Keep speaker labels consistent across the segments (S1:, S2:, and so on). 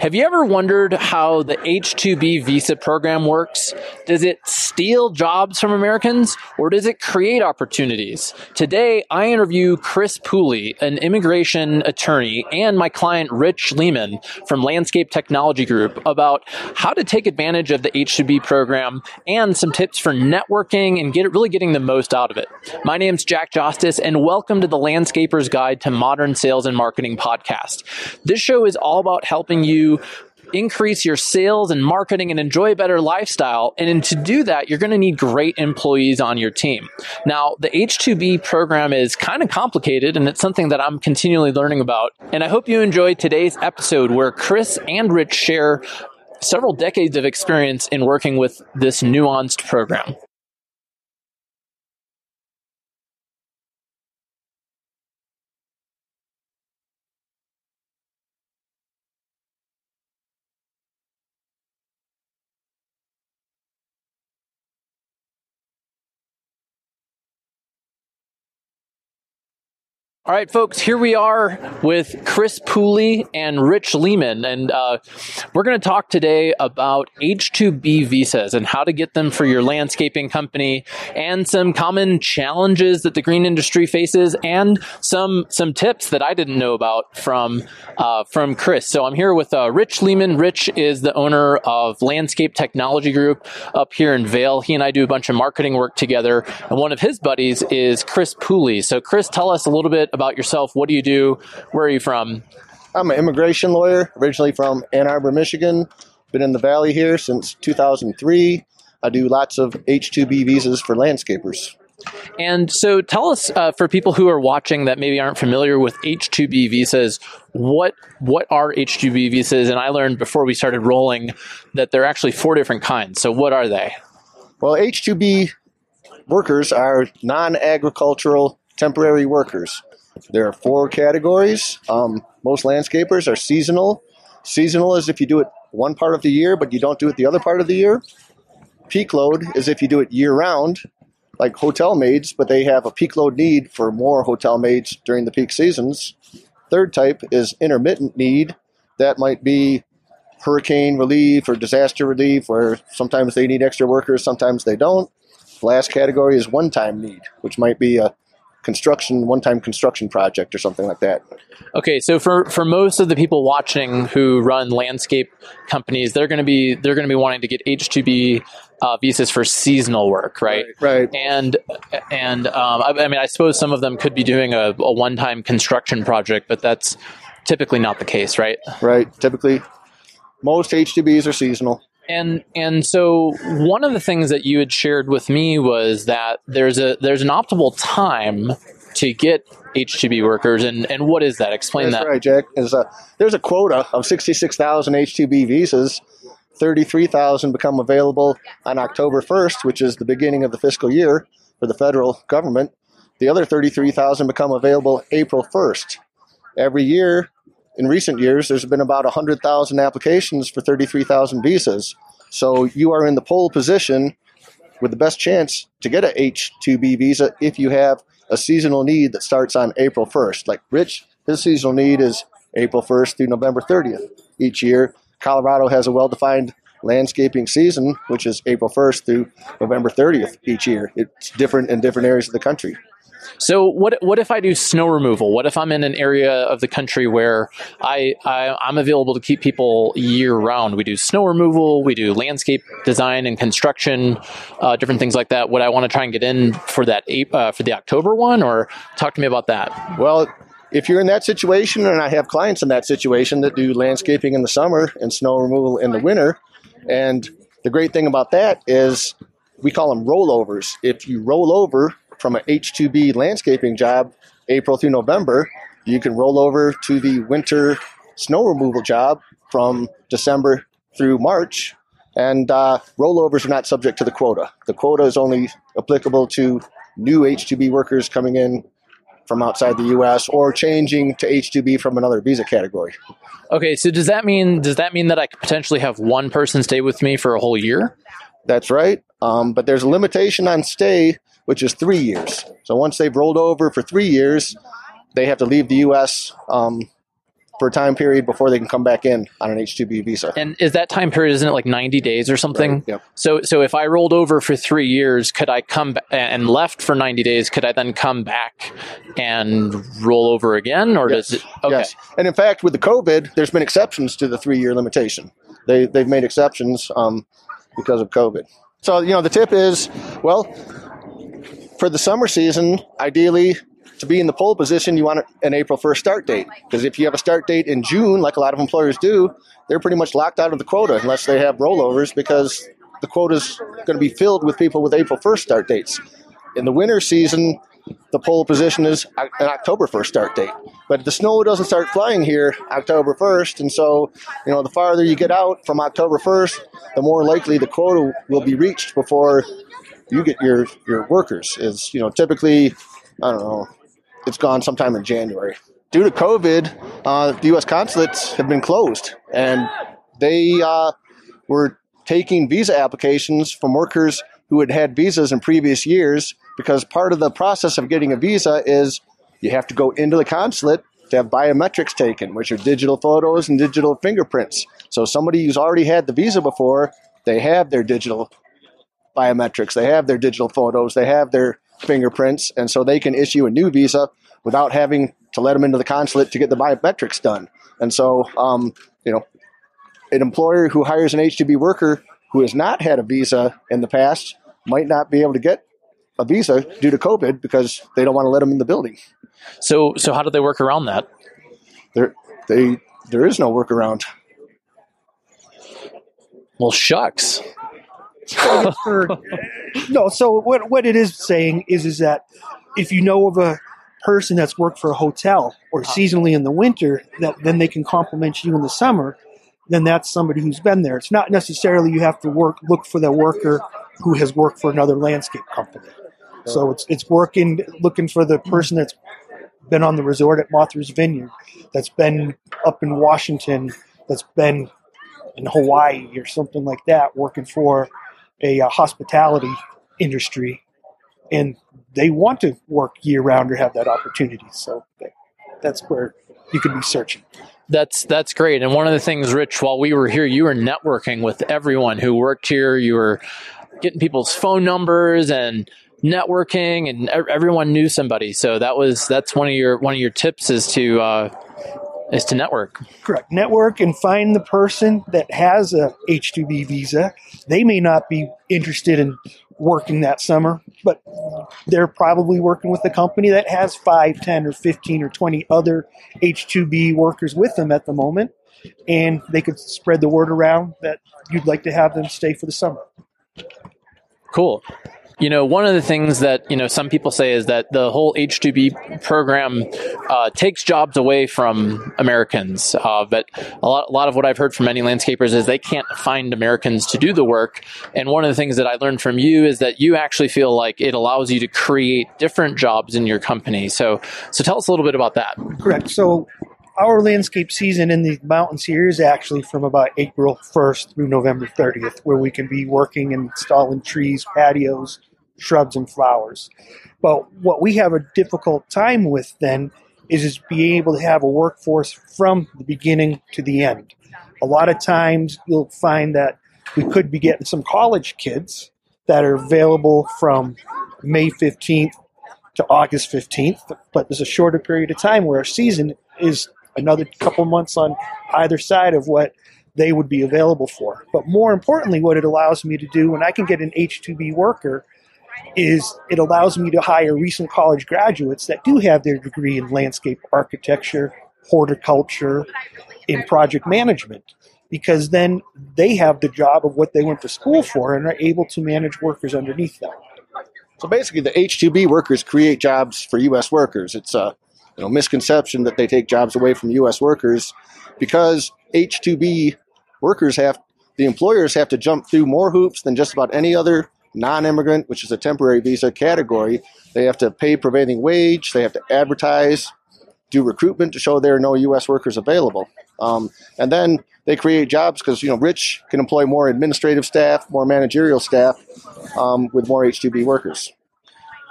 S1: Have you ever wondered how the H-2B visa program works? Does it steal jobs from Americans or does it create opportunities? Today, I interview Chris Pooley, an immigration attorney, and my client Rich Leeman from Landscape Technology Group about how to take advantage of the H-2B program and some tips for networking and get really getting the most out of it. My name's Jack Justice and welcome to the Landscaper's Guide to Modern Sales and Marketing podcast. This show is all about helping you increase your sales and marketing and enjoy a better lifestyle. And to do that, you're going to need great employees on your team. Now, the H2B program is kind of complicated and it's something that I'm continually learning about. And I hope you enjoyed today's episode where Chris and Rich share several decades of experience in working with this nuanced program. All right, folks, here we are with Chris Pooley and Rich Leeman, and uh, we're going to talk today about H2B visas and how to get them for your landscaping company, and some common challenges that the green industry faces, and some some tips that I didn't know about from uh, from Chris. So I'm here with uh, Rich Leeman. Rich is the owner of Landscape Technology Group up here in Vail. He and I do a bunch of marketing work together, and one of his buddies is Chris Pooley. So, Chris, tell us a little bit yourself. What do you do? Where are you from?
S2: I'm an immigration lawyer, originally from Ann Arbor, Michigan. Been in the Valley here since 2003. I do lots of H2B visas for landscapers.
S1: And so, tell us uh, for people who are watching that maybe aren't familiar with H2B visas, what what are H2B visas? And I learned before we started rolling that there are actually four different kinds. So, what are they?
S2: Well, H2B workers are non-agricultural temporary workers. There are four categories. Um, most landscapers are seasonal. Seasonal is if you do it one part of the year, but you don't do it the other part of the year. Peak load is if you do it year round, like hotel maids, but they have a peak load need for more hotel maids during the peak seasons. Third type is intermittent need. That might be hurricane relief or disaster relief, where sometimes they need extra workers, sometimes they don't. Last category is one time need, which might be a construction one-time construction project or something like that.
S1: Okay, so for for most of the people watching who run landscape companies, they're going to be they're going to be wanting to get H two B uh, visas for seasonal work, right?
S2: Right.
S1: And and um, I, I, mean, I suppose some of them could be doing a, a one-time construction project, but that's typically not the case, right?
S2: Right. Typically, most H two Bs are seasonal.
S1: And and so one of the things that you had shared with me was that there's a there's an optimal time to get H2B workers, and, and what is that? Explain
S2: That's
S1: that.
S2: right, Jack. There's a, there's a quota of 66,000 H2B visas. 33,000 become available on October 1st, which is the beginning of the fiscal year for the federal government. The other 33,000 become available April 1st. Every year, in recent years, there's been about 100,000 applications for 33,000 visas. So you are in the pole position with the best chance to get a H-2B visa if you have a seasonal need that starts on April 1st. Like Rich, his seasonal need is April 1st through November 30th each year. Colorado has a well-defined landscaping season, which is April 1st through November 30th each year. It's different in different areas of the country.
S1: So what what if I do snow removal? What if I'm in an area of the country where I, I am available to keep people year round? We do snow removal, we do landscape design and construction, uh, different things like that. Would I want to try and get in for that uh, for the October one, or talk to me about that?
S2: Well, if you're in that situation, and I have clients in that situation that do landscaping in the summer and snow removal in the winter, and the great thing about that is we call them rollovers. If you roll over from an H2B landscaping job April through November, you can roll over to the winter snow removal job from December through March. And uh, rollovers are not subject to the quota. The quota is only applicable to new H2B workers coming in from outside the U.S. or changing to H2B from another visa category.
S1: Okay, so does that mean does that mean that I could potentially have one person stay with me for a whole year?
S2: That's right. Um, but there's a limitation on stay which is three years. So once they've rolled over for three years, they have to leave the U.S. Um, for a time period before they can come back in on an H-2B visa.
S1: And is that time period isn't it like 90 days or something?
S2: Right, yep.
S1: So so if I rolled over for 3 years, could I come ba- and left for 90 days, could I then come back and roll over again or
S2: Yes.
S1: does it Okay.
S2: Yes. And in fact, with the COVID, there's been exceptions to the three-year limitation. They they've made exceptions um, because of COVID. So you know, the tip is, well, for the summer season, ideally. To be in the pole position, you want an April 1st start date. Because if you have a start date in June, like a lot of employers do, they're pretty much locked out of the quota unless they have rollovers because the quota is going to be filled with people with April 1st start dates. In the winter season, the pole position is an October 1st start date. But the snow doesn't start flying here October 1st, and so you know the farther you get out from October 1st, the more likely the quota will be reached before you get your your workers. Is you know typically I don't know, it's gone sometime in January. Due to COVID, uh, the U.S. consulates have been closed, and they uh, were taking visa applications from workers who had had visas in previous years because part of the process of getting a visa is you have to go into the consulate to have biometrics taken, which are digital photos and digital fingerprints. So somebody who's already had the visa before, they have their digital biometrics, they have their digital photos, they have their fingerprints, and so they can issue a new visa without having to let them into the consulate to get the biometrics done. And so, um, you know, an employer who hires an H-2B worker who has not had a visa in the past might not be able to get a visa due to COVID because they don't want to let them in the building.
S1: So so how do they work around that?
S2: There, they, there is no workaround.
S1: Well, shucks.
S3: no so what what it is saying is is that if you know of a person that's worked for a hotel or uh-huh. seasonally in the winter that then they can compliment you in the summer then that's somebody who's been there. It's not necessarily you have to work look for the worker who has worked for another landscape company. So it's it's working looking for the person that's been on the resort at Martha's Vineyard that's been up in Washington that's been in Hawaii or something like that working for a uh, hospitality industry and they want to work year round or have that opportunity so that's where you could be searching
S1: That's that's great. And one of the things, Rich, while we were here, you were networking with everyone who worked here. You were getting people's phone numbers and networking, and everyone knew somebody. So that was that's one of your one of your tips is to uh, is to network.
S3: correct network and find the person that has a h2b visa they may not be interested in working that summer but they're probably working with a company that has 5 10 or 15 or 20 other h2b workers with them at the moment and they could spread the word around that you'd like to have them stay for the summer
S1: Cool. You know, one of the things that you know some people say is that the whole H two B program uh, takes jobs away from Americans. Uh, but a lot, a lot of what I've heard from many landscapers is they can't find Americans to do the work. And one of the things that I learned from you is that you actually feel like it allows you to create different jobs in your company. So, so tell us a little bit about that.
S3: Correct. So our landscape season in the mountains here is actually from about April 1st through November 30th, where we can be working and installing trees, patios, shrubs, and flowers. But what we have a difficult time with then is, is being able to have a workforce from the beginning to the end. A lot of times you'll find that we could be getting some college kids that are available from May 15th to August 15th, but there's a shorter period of time where our season is another couple months on either side of what they would be available for. But more importantly, what it allows me to do when I can get an H2B worker is it allows me to hire recent college graduates that do have their degree in landscape architecture, horticulture, in project management. Because then they have the job of what they went to school for and are able to manage workers underneath them.
S2: So basically, the H-2B workers create jobs for U.S. workers. It's a you know, misconception that they take jobs away from U.S. workers because H-2B workers have the employers have to jump through more hoops than just about any other non-immigrant, which is a temporary visa category. They have to pay prevailing wage. They have to advertise, do recruitment to show there are no U.S. workers available, um, and then they create jobs because you know Rich can employ more administrative staff, more managerial staff um, with more H-2B workers.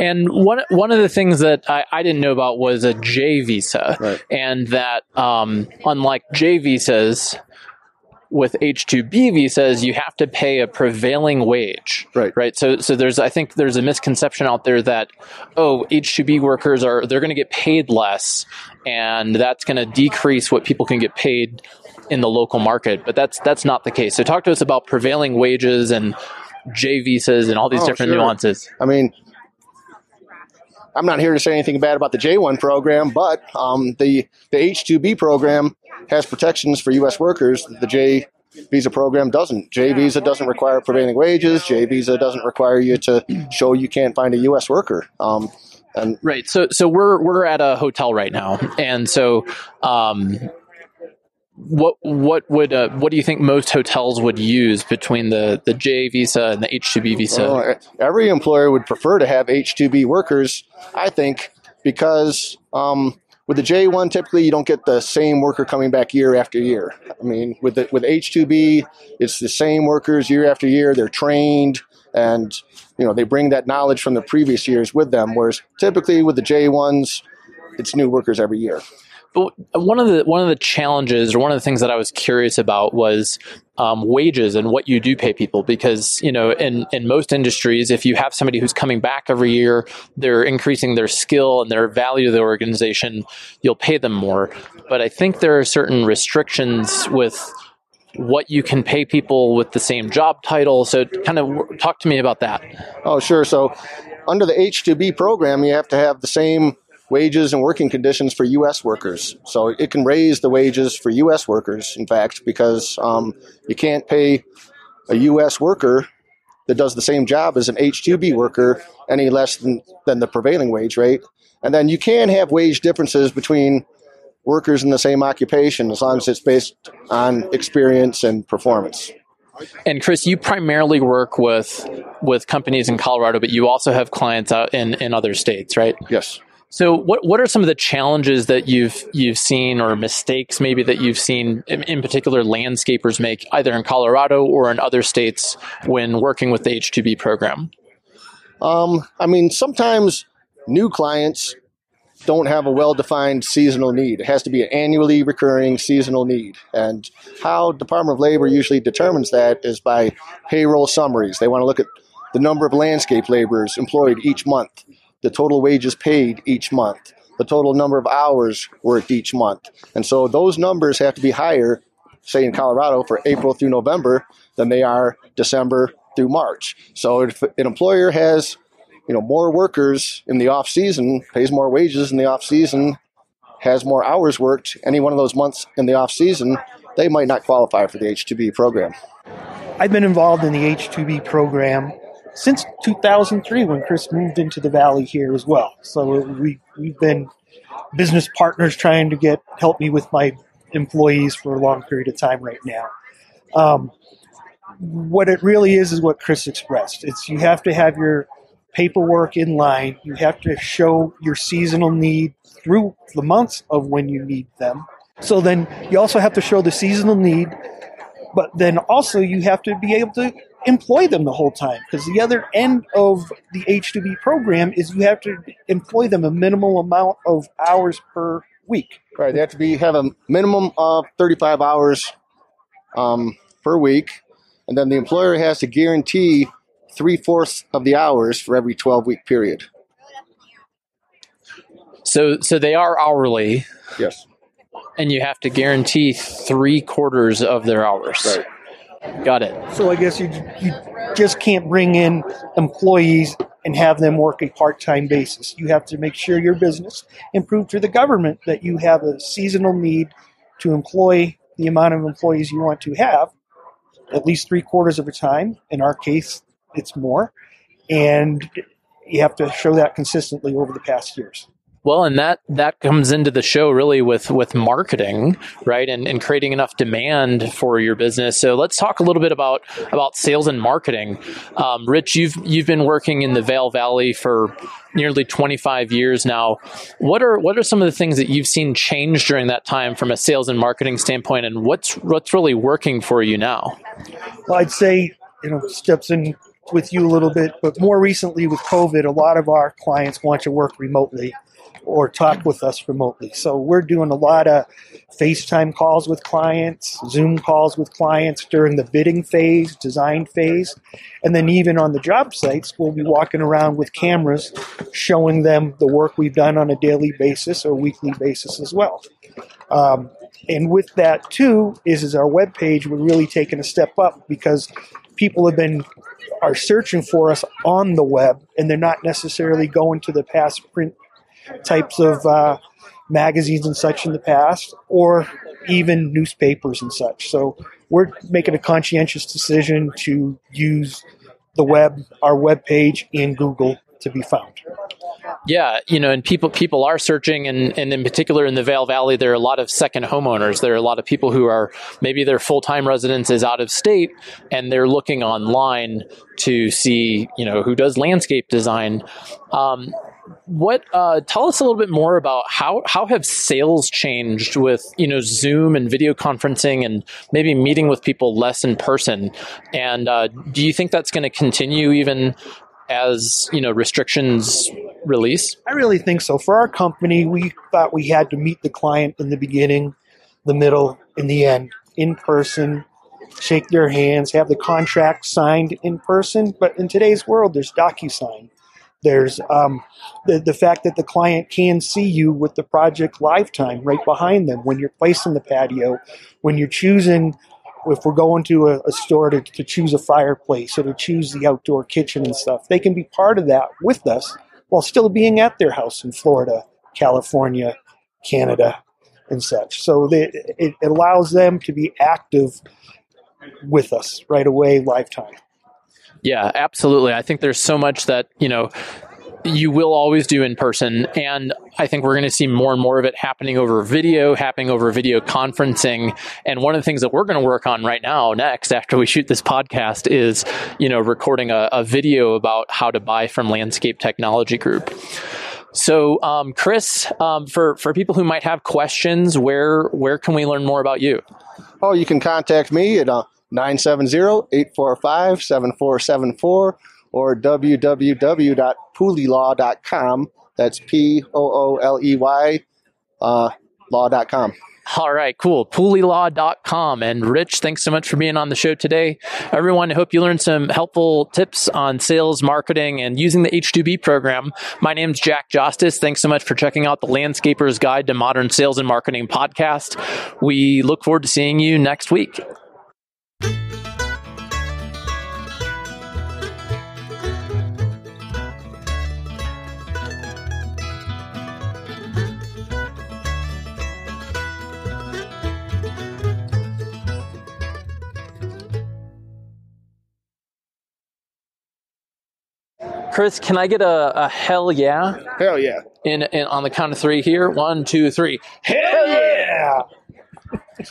S1: And one one of the things that I, I didn't know about was a J visa,
S2: Right.
S1: and that um, unlike J visas, with H two B visas, you have to pay a prevailing wage.
S2: Right.
S1: Right. So so there's I think there's a misconception out there that oh H two B workers are they're going to get paid less, and that's going to decrease what people can get paid in the local market. But that's that's not the case. So talk to us about prevailing wages and J visas and all these
S2: Oh,
S1: different
S2: sure.
S1: nuances.
S2: I mean, I'm not here to say anything bad about the J1 program, but um, the the H2B program has protections for U.S. workers. The J visa program doesn't. J visa doesn't require prevailing wages. J visa doesn't require you to show you can't find a U.S. worker. Um, and
S1: Right. So so we're we're at a hotel right now, and so um, what what would uh, what do you think most hotels would use between the the J visa and the H two B visa?
S2: well, every employer would prefer to have H2B workers, I think, because um, with the J1, typically you don't get the same worker coming back year after year. I mean, with the, with H2B, it's the same workers year after year. They're trained, and you know they bring that knowledge from the previous years with them. Whereas typically with the J1s, it's new workers every year.
S1: But one of the one of the challenges, or one of the things that I was curious about, was um, wages and what you do pay people. Because you know, in in most industries, if you have somebody who's coming back every year, they're increasing their skill and their value to the organization. You'll pay them more. But I think there are certain restrictions with what you can pay people with the same job title. So, kind of talk to me about that.
S2: Oh, sure. So under the H2B program, you have to have the same wages and working conditions for U.S. workers. So it can raise the wages for U.S. workers, in fact, because um, you can't pay a U.S. worker that does the same job as an H2B worker any less than, than the prevailing wage rate. And then you can have wage differences between workers in the same occupation as long as it's based on experience and performance.
S1: And Chris, you primarily work with with companies in Colorado, but you also have clients out in, in other states, right?
S2: Yes.
S1: So, what what are some of the challenges that you've you've seen, or mistakes maybe that you've seen, in, in particular, landscapers make either in Colorado or in other states when working with the H two B program?
S2: Um, I mean, sometimes new clients don't have a well-defined seasonal need. It has to be an annually recurring seasonal need. And how Department of Labor usually determines that is by payroll summaries. They want to look at the number of landscape laborers employed each month, the total wages paid each month, the total number of hours worked each month. And so those numbers have to be higher, say in Colorado, for April through November than they are December through March. So if an employer has you know more workers in the off season pays more wages in the off season has more hours worked any one of those months in the off season they might not qualify for the h2b program
S3: I've been involved in the H2B program since 2003 when Chris moved into the valley here as well. So we we've been business partners trying to get help me with my employees for a long period of time right now. Um, what it really is is what Chris expressed. It's you have to have your paperwork in line. You have to show your seasonal need through the months of when you need them. So then you also have to show the seasonal need, but then also you have to be able to employ them the whole time because the other end of the H2B program is you have to employ them a minimal amount of hours per week.
S2: right they have to be have a minimum of 35 hours um, per week and then the employer has to guarantee three-fourths of the hours for every 12 week period
S1: So, so they are hourly,
S2: yes
S1: and you have to guarantee three quarters of their hours.
S2: right
S1: Got it.
S3: So I guess you you just can't bring in employees and have them work a part-time basis. You have to make sure your business and prove to the government that you have a seasonal need to employ the amount of employees you want to have, at least three quarters of the time. In our case, it's more, and you have to show that consistently over the past years.
S1: Well, and that that comes into the show really with with marketing, right, and and creating enough demand for your business. So let's talk a little bit about about sales and marketing. Um, Rich, you've you've been working in the Vail Valley for nearly 25 years now. What are what are some of the things that you've seen change during that time from a sales and marketing standpoint, and what's what's really working for you now?
S3: Well, I'd say you know steps in with you a little bit, but more recently with COVID, a lot of our clients want to work remotely or talk with us remotely. So we're doing a lot of FaceTime calls with clients, Zoom calls with clients during the bidding phase, design phase, and then even on the job sites, we'll be walking around with cameras showing them the work we've done on a daily basis or weekly basis as well. Um, and with that too is is our web page we're really taking a step up because people have been are searching for us on the web and they're not necessarily going to the past print types of uh, magazines and such in the past or even newspapers and such so we're making a conscientious decision to use the web our web page in google to be found
S1: yeah, you know, and people people are searching, and, and in particular in the Vail Valley, there are a lot of second homeowners. There are a lot of people who are maybe their full time residence is out of state, and they're looking online to see, you know, who does landscape design. Um, what uh, tell us a little bit more about how how have sales changed with you know Zoom and video conferencing and maybe meeting with people less in person, and uh, do you think that's going to continue even as you know restrictions release?
S3: I really think so. For our company, we thought we had to meet the client in the beginning, the middle, and the end in person, shake their hands, have the contract signed in person. But in today's world, there's DocuSign. There's um, the, the fact that the client can see you with the project lifetime right behind them when you're placing the patio, when you're choosing if we're going to a, a store to, to choose a fireplace or to choose the outdoor kitchen and stuff, they can be part of that with us while still being at their house in Florida, California, Canada, and such. So they, it allows them to be active with us right away, lifetime.
S1: Yeah, absolutely. I think there's so much that, you know, you will always do in person. And I think we're going to see more and more of it happening over video, happening over video conferencing. And one of the things that we're going to work on right now, next, after we shoot this podcast, is, you know, recording a, a video about how to buy from Landscape Technology Group. So, um, Chris, um, for, for people who might have questions, where, where can we learn more about you?
S2: Oh, you can contact me at uh, 970 845 7474 or www.pooleylaw.com. That's P O O L E Y uh, law.com.
S1: All right, cool. Pooleylaw.com. And Rich, thanks so much for being on the show today. Everyone, I hope you learned some helpful tips on sales, marketing, and using the H2B program. My name's Jack Justice. Thanks so much for checking out the Landscaper's Guide to Modern Sales and Marketing podcast. We look forward to seeing you next week. Chris, can I get a, a hell yeah?
S2: Hell yeah.
S1: In, in on the count of three here. One, two, three.
S3: Hell yeah!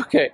S1: Okay.